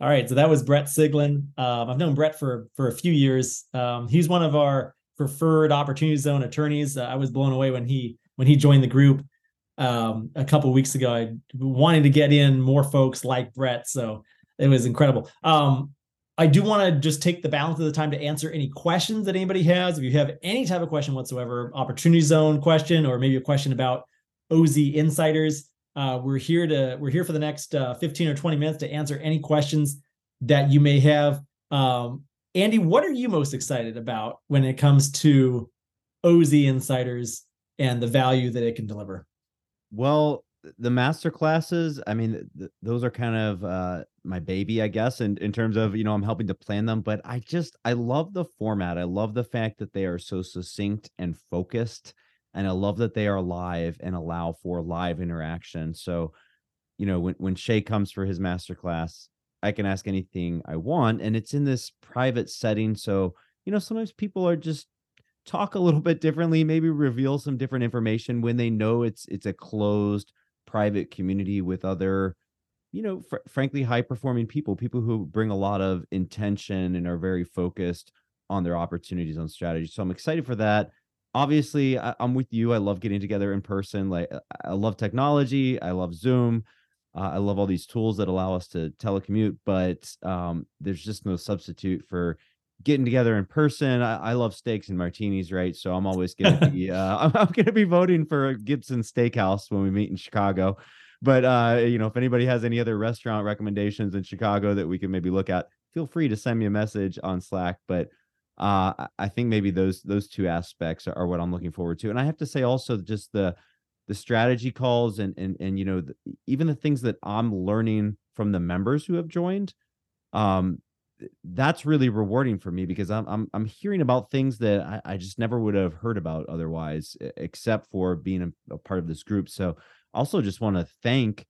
All right, so that was Brett Siglin. Um, I've known Brett for for a few years. Um, he's one of our preferred opportunity zone attorneys. Uh, I was blown away when he when he joined the group um, a couple weeks ago. I wanted to get in more folks like Brett, so it was incredible. Um, I do want to just take the balance of the time to answer any questions that anybody has. If you have any type of question whatsoever, opportunity zone question, or maybe a question about OZ insiders, uh, we're here to we're here for the next uh, 15 or 20 minutes to answer any questions that you may have. Um, Andy, what are you most excited about when it comes to OZ insiders and the value that it can deliver? Well, the master classes, I mean, th- those are kind of uh, my baby, I guess, in, in terms of, you know, I'm helping to plan them. But I just, I love the format. I love the fact that they are so succinct and focused and I love that they are live and allow for live interaction. So, you know, when when Shay comes for his masterclass, I can ask anything I want, and it's in this private setting. So, you know, sometimes people are just talk a little bit differently, maybe reveal some different information when they know it's it's a closed private community with other you know fr- frankly high performing people people who bring a lot of intention and are very focused on their opportunities on strategy so i'm excited for that obviously I, am with you. I love getting together in person. Like I love technology. I love Zoom. Uh, I love all these tools that allow us to telecommute, but um, there's just no substitute for getting together in person. I, I love steaks and martinis, right? So I'm always gonna be uh, I'm, I'm, gonna be voting for Gibson Steakhouse when we meet in Chicago. But uh, you know, if anybody has any other restaurant recommendations in Chicago that we can maybe look at, feel free to send me a message on Slack. But uh, I think maybe those those two aspects are, what I'm looking forward to. And I have to say also just the the strategy calls and and and you know the, even the things that I'm learning from the members who have joined. Um, that's really rewarding for me because I'm I'm I'm hearing about things that I, I just never would have heard about otherwise, except for being a, a part of this group. So also just want to thank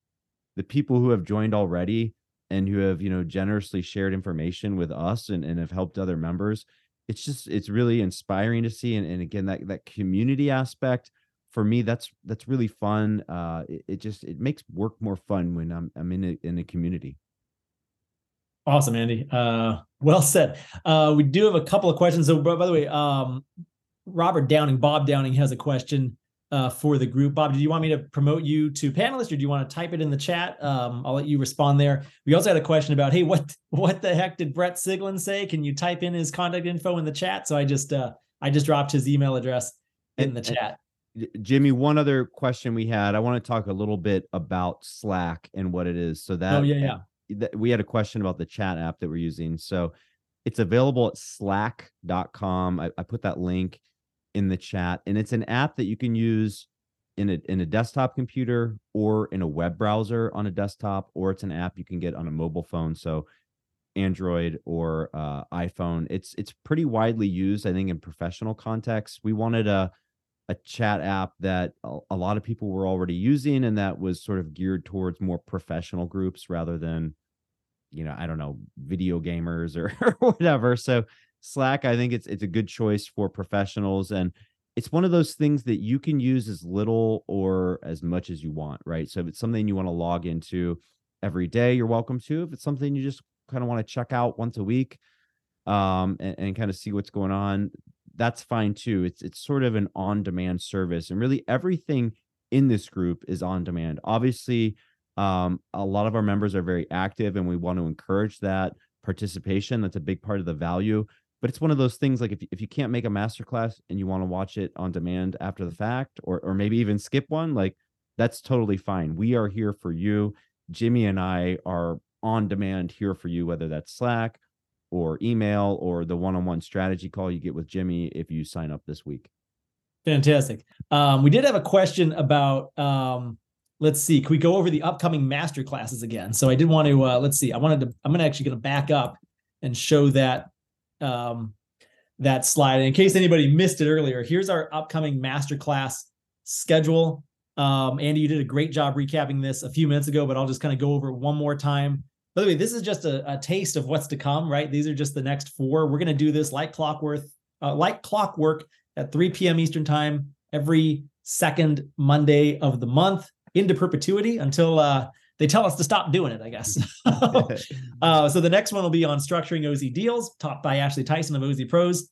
the people who have joined already and who have you know generously shared information with us and, and have helped other members it's just it's really inspiring to see and, and again that that community aspect for me that's that's really fun uh it, it, just it makes work more fun when i'm i'm in a in a community. Awesome andy. Uh well said. Uh we do have a couple of questions. So by the way um robert downing bob downing has a question uh, for the group. Bob, do you want me to promote you to panelist, or do you want to type it in the chat? Um, I'll let you respond there. We also had a question about, hey, what what the heck did Brett Siglin say? Can you type in his contact info in the chat? So I just uh, I just dropped his email address in the chat. Jimmy, one other question we had. I want to talk a little bit about Slack and what it is. So that oh yeah yeah we had a question about the chat app that we're using. So it's available at slack.com. I, I put that link in the chat and it's an app that you can use in a in a desktop computer or in a web browser on a desktop or it's an app you can get on a mobile phone so android or uh, iphone. It's it's pretty widely used i think in professional contexts. We wanted a a chat app that a, lot of people were already using and that was sort of geared towards more professional groups rather than you know i don't know video gamers or, or whatever. So Slack, I think it's it's a good choice for professionals and it's one of those things that you can use as little or as much as you want, right? So if it's something you want to log into every day, you're welcome to. If it's something you just kind of want to check out once a week um, and, and kind of see what's going on, that's fine too. It's it's sort of an on-demand service, and really everything in this group is on demand. Obviously, um, a lot of our members are very active, and we want to encourage that participation. That's a big part of the value but it's one of those things like if, if you can't make a masterclass and you want to watch it on demand after the fact or or maybe even skip one like that's totally fine. We are here for you. Jimmy and i are on demand here for you whether that's slack or email or the one-on-one strategy call you get with jimmy if you sign up this week. Fantastic. Um, we did have a question about um, let's see can we go over the upcoming master classes again? So i did want to uh, let's see i wanted to i'm gonna actually gonna back up and show that um, that slide. And in case anybody missed it earlier, here's our upcoming masterclass schedule. Um, Andy, you did a great job recapping this a few minutes ago, but I'll just kind of go over it one more time. By the way, this is just a, a, taste of what's to come, right? These are just the next four. We're going to do this like clockwork, uh, like clockwork at 3 p.m. Eastern time every second Monday of the month into perpetuity until uh, they tell us to stop doing it, I guess. uh, so the next one will be on structuring OZ deals, taught by Ashley Tison of OZ Pros.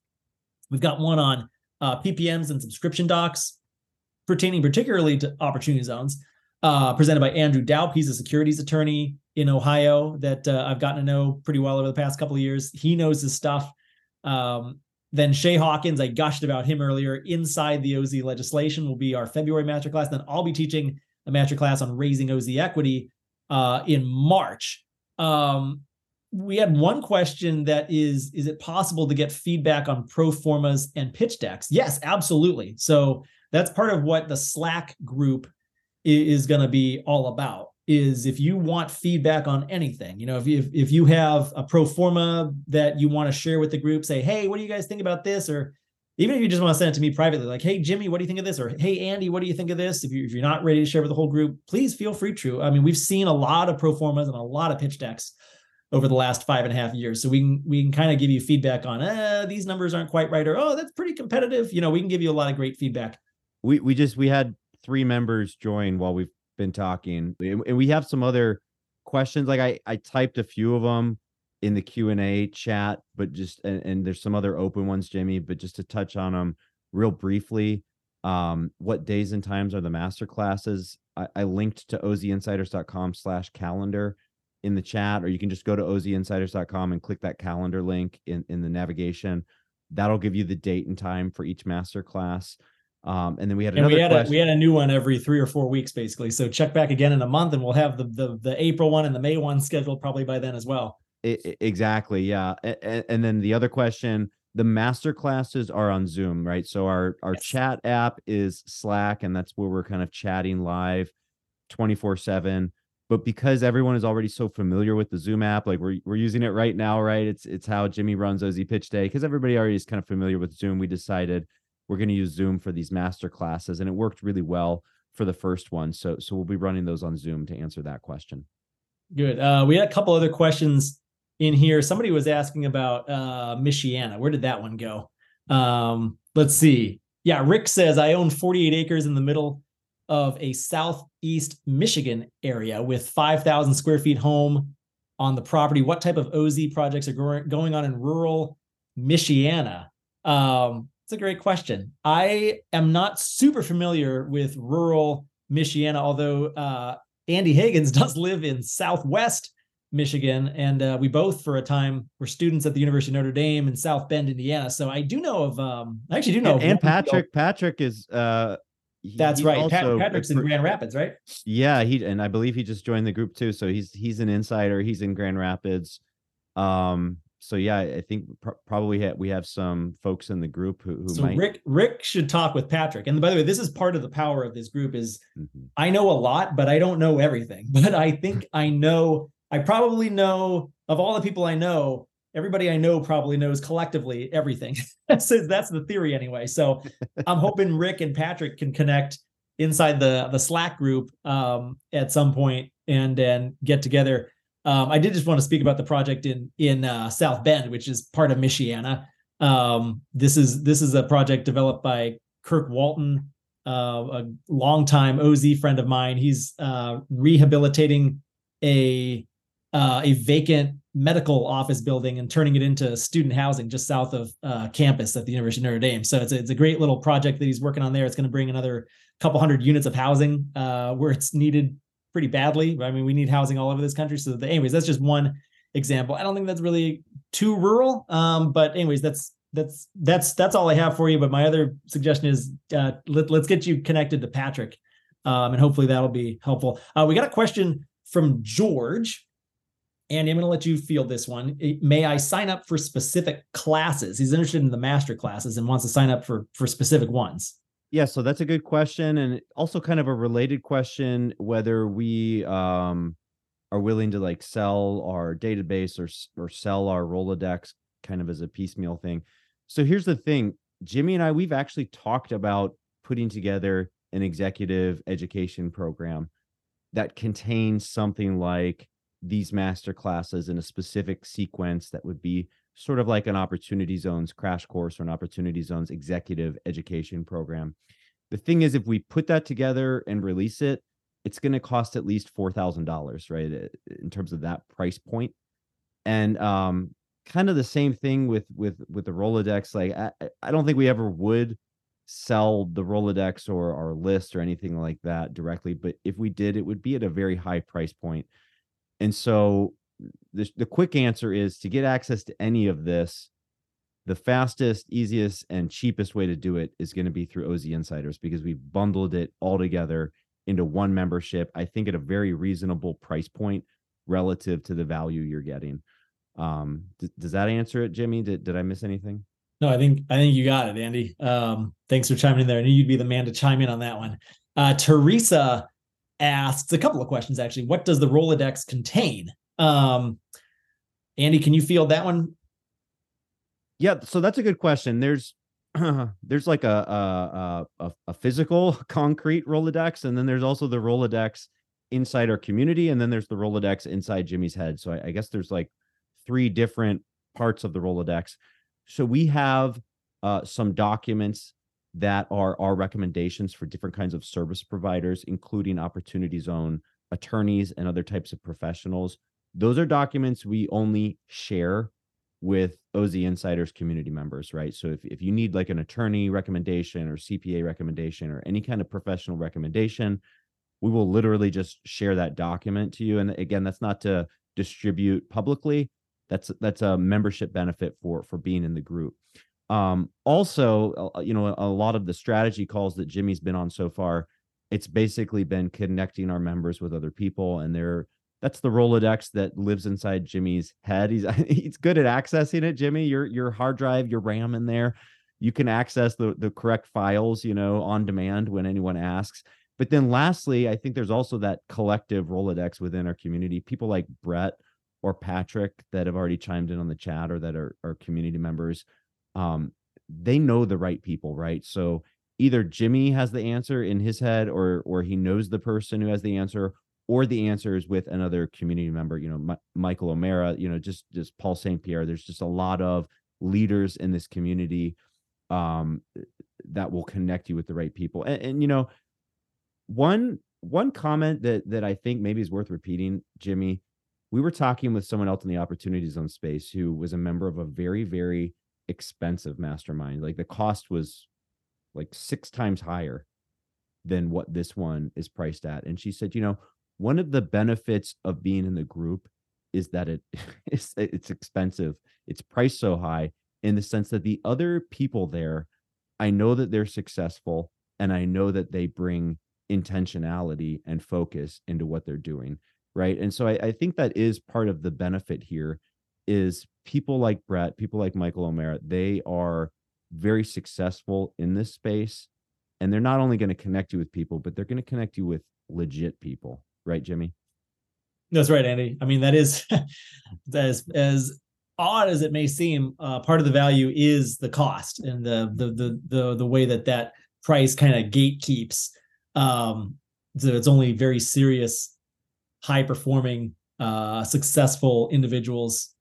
We've got one on uh, PPMs and subscription docs, pertaining particularly to opportunity zones, uh, presented by Andrew Daup. He's a securities attorney in Ohio that uh, I've gotten to know pretty well over the past couple of years. He knows his stuff. Um, then Shay Hawkins, I gushed about him earlier. Inside the OZ legislation will be our February masterclass. Then I'll be teaching a masterclass on raising OZ equity uh, in March. Um, we had one question that is is it possible to get feedback on pro formas and pitch decks? Yes absolutely. So that's part of what the slack group is, going to be all about is if you want feedback on anything you know if you if you have a pro forma that you want to share with the group say hey what do you guys think about this? or even if you just want to send it to me privately, like, hey, Jimmy, what do you think of this? Or hey, Andy, what do you think of this? If, you, if you're not ready to share with the whole group, please feel free to. I mean, we've seen a lot of pro formas and a lot of pitch decks over the last five and a half years. So we can we can kind of give you feedback on eh, these numbers aren't quite right, or oh, that's pretty competitive. You know, we can give you a lot of great feedback. We we just we had three members join while we've been talking, and we have some other questions. Like I I typed a few of them in the Q&A chat, but just and, and, there's some other open ones, Jimmy, but just to touch on them real briefly. Um, what days and times are the master classes? I, I linked to ozinsiders.com slash calendar in the chat, or you can just go to ozinsiders.com and click that calendar link in, in the navigation. That'll give you the date and time for each master class. Um, and then we had another we had question. a we had a new one every three or four weeks, basically. So check back again in a month, and we'll have the the the April one and the May one scheduled probably by then as well. It, exactly. Yeah. And, and, then the other question, the master classes are on Zoom, right? So our our yes. chat app is Slack and that's where we're kind of chatting live 24/7. But because everyone is already so familiar with the Zoom app, like we're we're using it right now, right? It's it's how Jimmy runs OZ Pitch Day because everybody already is kind of familiar with Zoom. We decided we're going to use Zoom for these master classes and it worked really well for the first one. So so we'll be running those on Zoom to answer that question. Good. Uh, we had a couple other questions in here. Somebody was asking about uh, Michiana. Where did that one go? Um, let's see. Yeah, Rick says I own 48 acres in the middle of a southeast Michigan area with 5,000 square feet home on the property. What type of OZ projects are going on in rural Michiana? Um, It's a great question. I am not super familiar with rural Michiana, although uh, Andy Higgins does live in Southwest Michigan, and uh, we both, for a time, were students at the University of Notre Dame in South Bend, Indiana. So I do know of. Um, I actually do know. And, and Patrick. Patrick is. Uh, That's right. Pat, Patrick's in Grand Rapids, right? Yeah, he and I believe he just joined the group too. So he's he's an insider. He's in Grand Rapids. Um, so yeah, I think pr- probably ha- we have some folks in the group who, who so might. Rick Rick should talk with Patrick. And by the way, this is part of the power of this group is mm-hmm. I know a lot, but I don't know everything. But I think I know. I probably know of all the people I know. Everybody I know probably knows collectively everything. so that's the theory anyway. So I'm hoping Rick and Patrick can connect inside the the Slack group um, at some point and and get together um, I did just want to speak about the project in in uh, South Bend, which is part of Michiana. Um, this is this is a project developed by Kirk Walton, uh, a longtime OZ friend of mine. He's uh, rehabilitating a uh, a vacant medical office building and turning it into student housing just south of uh, campus at the University of Notre Dame. So it's a, it's a great little project that he's working on there. It's going to bring another couple hundred units of housing uh, where it's needed pretty badly. I mean, we need housing all over this country. So, the, anyways, that's just one example. I don't think that's really too rural. Um, but anyways, that's that's that's that's all I have for you. But my other suggestion is uh, let, us get you connected to Patrick, um, and hopefully that'll be helpful. Uh, we got a question from George. And I'm going to let you field this one. May I sign up for specific classes? He's interested in the master classes and wants to sign up for for specific ones. Yeah, so that's a good question, and also kind of a related question whether we um, are willing to like sell our database or or sell our Rolodex kind of as a piecemeal thing. So here's the thing, Jimmy and I, we've actually talked about putting together an executive education program that contains something like these master classes in a specific sequence that would be sort of like an opportunity zones crash course or an opportunity zones executive education program. The thing is, if we put that together and release it, it's going to cost at least four thousand dollars, right? In terms of that price point, and um, kind of the same thing with with with the Rolodex. Like, I, I don't think we ever would sell the Rolodex or our list or anything like that directly, but if we did, it would be at a very high price point. And so the, the quick answer is to get access to any of this the fastest easiest and cheapest way to do it is going to be through oz insiders because we've bundled it all together into one membership i think at a very reasonable price point relative to the value you're getting. Um th- does that answer it jimmy? Did, did i miss anything? No i think i think you got it andy. Um thanks for chiming in there. I knew you'd be the man to chime in on that one. Uh teresa asks a couple of questions actually what does the rolodex contain um, Andy, can you field that one? Yeah, so that's a good question. There's there's like a, a, a a physical concrete Rolodex, and then there's also the Rolodex inside our community, and then there's the Rolodex inside Jimmy's head. So I, I guess there's like three different parts of the Rolodex. So we have uh, some documents that are our recommendations for different kinds of service providers, including Opportunity Zone attorneys and other types of professionals those are documents we only share with OZ Insiders community members, right? So if, if you need like an attorney recommendation or CPA recommendation or any kind of professional recommendation, we will literally just share that document to you. And again, that's not to distribute publicly. That's that's a membership benefit for for being in the group. Um, also, you know, a lot of the strategy calls that Jimmy's been on so far, it's basically been connecting our members with other people, and they're that's the Rolodex that lives inside Jimmy's head. He's he's good at accessing it, Jimmy. Your your hard drive, your RAM in there, you can access the the correct files, you know, on demand when anyone asks. But then lastly, I think there's also that collective Rolodex within our community. People like Brett or Patrick that have already chimed in on the chat or that are, are community members. Um, they know the right people, right? So either Jimmy has the answer in his head or or he knows the person who has the answer or the answer is with another community member you know M- michael o'mara you know just just paul st pierre there's just a lot of leaders in this community um that will connect you with the right people and, and you know one one comment that that i think maybe is worth repeating jimmy we were talking with someone else in the opportunity zone space who was a member of a very very expensive mastermind. Like the cost was like six times higher than what this one is priced at. And she said, you know, one of the benefits of being in the group is that it it's, it's expensive. It's priced so high in the sense that the other people there, I know that they're successful and I know that they bring intentionality and focus into what they're doing. Right. And so I, I think that is part of the benefit here is people like Brett, people like Michael O'Mara, they are very successful in this space. And they're not only going to connect you with people, but they're going to connect you with legit people. Right, Jimmy? That's right, Andy. I mean, that is as as odd as it may seem. Uh, part of the value is the cost and the the the the the way that that price kind of gatekeeps. Um, so it's only very serious, high performing, uh, successful individuals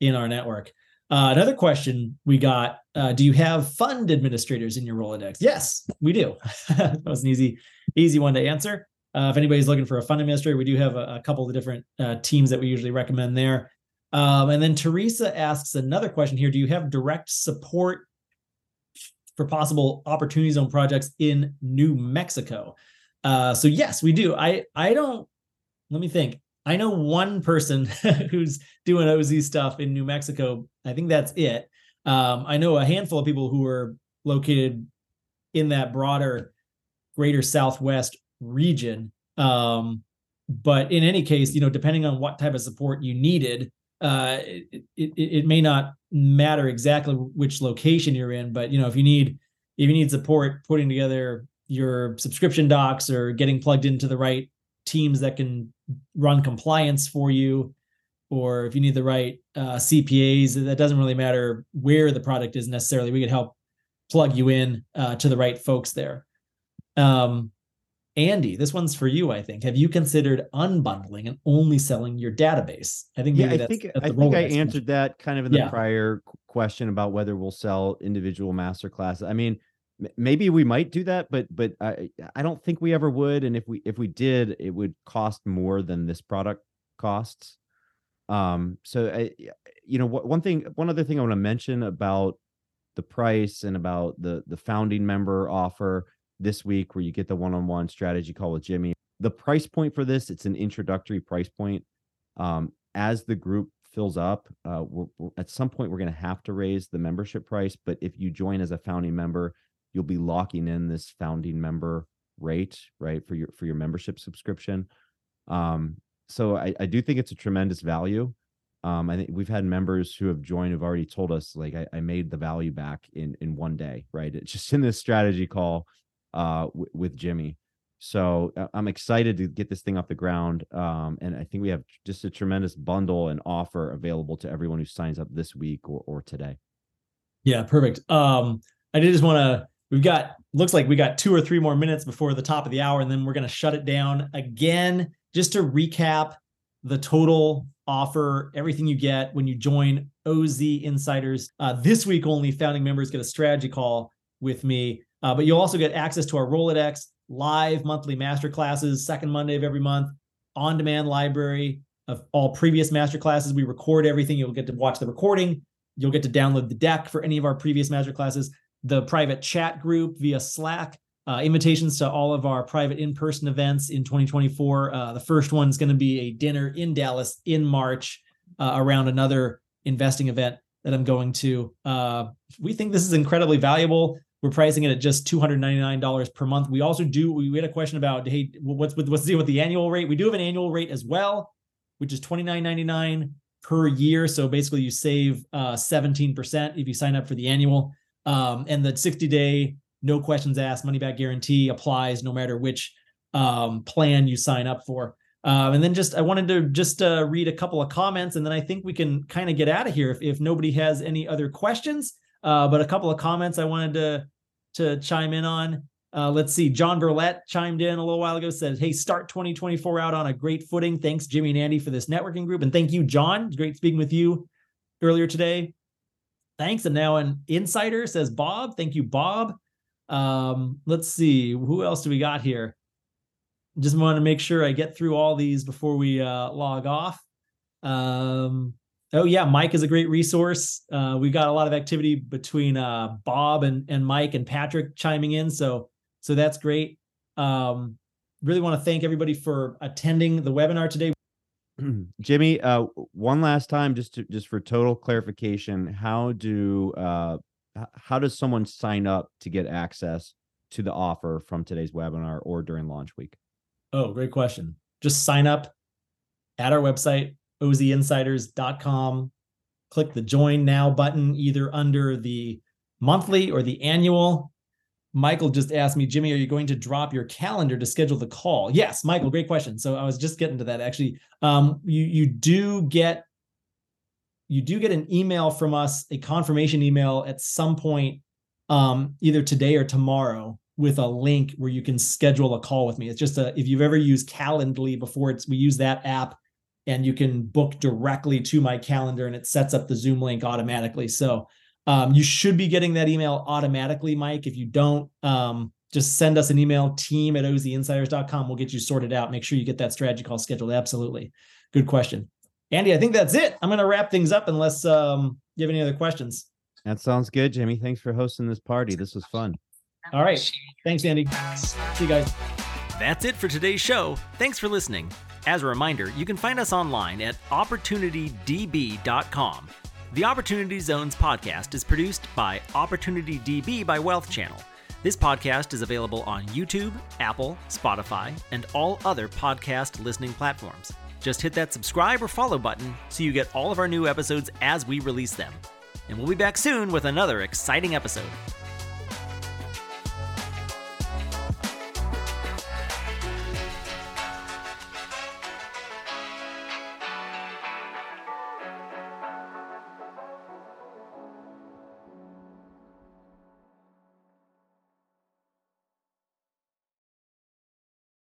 in our network. Uh, another question we got: uh, Do you have fund administrators in your Rolodex? Yes, we do. that was an easy, easy one to answer. Uh, if anybody's looking for a fund administrator, we do have a, a couple of different uh, teams that we usually recommend there. Um, and then Teresa asks another question here: Do you have direct support for possible opportunity zone projects in New Mexico? Uh, so yes, we do. I I don't. Let me think. I know one person who's doing OZ stuff in New Mexico. I think that's it. Um, I know a handful of people who are located in that broader greater Southwest region. Um, but in any case, you know, depending on what type of support you needed, uh, it, it, it may not matter exactly which location you're in. But you know, if you need if you need support putting together your subscription docs or getting plugged into the right teams that can run compliance for you, or if you need the right uh, CPAs, that doesn't really matter where the product is necessarily. We could help plug you in uh, to the right folks there. Um, Andy, this one's for you. I think. Have you considered unbundling and only selling your database? I think. yeah, I think. I think I answered that kind of in the yeah. prior question about whether we'll sell individual master classes. I mean, maybe we might do that, but but I I don't think we ever would. And if we if we did, it would cost more than this product costs. Um. So I, you know, one thing, one other thing I want to mention about the price and about the the founding member offer this week where you get the one-on-one strategy call with Jimmy. The price point for this, it's an introductory price point. Um, as the group fills up, uh, we're, we're, at some point we're going to have to raise the membership price. But if you join as a founding member, you'll be locking in this founding member rate, right, for your for your membership subscription. Um, so I, I do think it's a tremendous value. Um, I think we've had members who have joined have already told us like I, I made the value back in in one day, right? It's just in this strategy call uh, w- with Jimmy. So uh, I'm excited to get this thing off the ground. Um, and I think we have just a tremendous bundle and offer available to everyone who signs up this week or, or today. Yeah, perfect. Um, I did just want to, we've got, looks like we got two or three more minutes before the top of the hour, and then we're going to shut it down again. Just to recap the total offer, everything you get when you join OZ Insiders. Uh, this week only, founding members get a strategy call with me. Uh, but you'll also get access to our Rolodex live monthly master classes, second Monday of every month, on demand library of all previous master classes. We record everything. You'll get to watch the recording. You'll get to download the deck for any of our previous master classes, the private chat group via Slack, uh, invitations to all of our private in person events in 2024. Uh, the first one is going to be a dinner in Dallas in March uh, around another investing event that I'm going to. Uh, we think this is incredibly valuable. We're pricing it at just $299 per month. We also do, we had a question about, hey, what's with what's the with the annual rate? We do have an annual rate as well, which is $29.99 per year. So basically you save uh, 17% if you sign up for the annual. Um, and the 60 day, no questions asked, money back guarantee applies no matter which um, plan you sign up for. Um, and then just I wanted to just uh, read a couple of comments, and then I think we can kind of get out of here if, if nobody has any other questions. Uh, but a couple of comments I wanted to to chime in on. Uh, let's see. John Burlett chimed in a little while ago, said, Hey, start 2024 out on a great footing. Thanks, Jimmy and Andy, for this networking group. And thank you, John. It's great speaking with you earlier today. Thanks. And now an insider says, Bob. Thank you, Bob. Um, let's see. Who else do we got here? Just want to make sure I get through all these before we uh, log off. Um, Oh yeah, Mike is a great resource. Uh, we've got a lot of activity between uh, Bob and and Mike and Patrick chiming in, so so that's great. Um, really want to thank everybody for attending the webinar today. Jimmy, uh, one last time, just to, just for total clarification, how do uh, how does someone sign up to get access to the offer from today's webinar or during launch week? Oh, great question. Just sign up at our website, ozinsiders.com. Click the join now button either under the monthly or the annual. Michael just asked me, Jimmy, are you going to drop your calendar to schedule the call? Yes, Michael, great question. So I was just getting to that actually. Um, you you do get you do get an email from us, a confirmation email at some point, um, either today or tomorrow, with a link where you can schedule a call with me. It's just a if you've ever used Calendly before, it's we use that app and you can book directly to my calendar and it sets up the Zoom link automatically. So um, you should be getting that email automatically, Mike. If you don't, um, just send us an email, team at ozinsiders.com. We'll get you sorted out. Make sure you get that strategy call scheduled. Absolutely. Good question. Andy, I think that's it. I'm going to wrap things up unless um, you have any other questions. That sounds good, Jimmy. Thanks for hosting this party. This was fun. All right. Thanks, Andy. See you guys. That's it for today's show. Thanks for listening. As a reminder, you can find us online at opportunitydb.com. The Opportunity Zones podcast is produced by Opportunity DB by Wealth Channel. This podcast is available on YouTube, Apple, Spotify, and all other podcast listening platforms. Just hit that subscribe or follow button so you get all of our new episodes as we release them. And we'll be back soon with another exciting episode.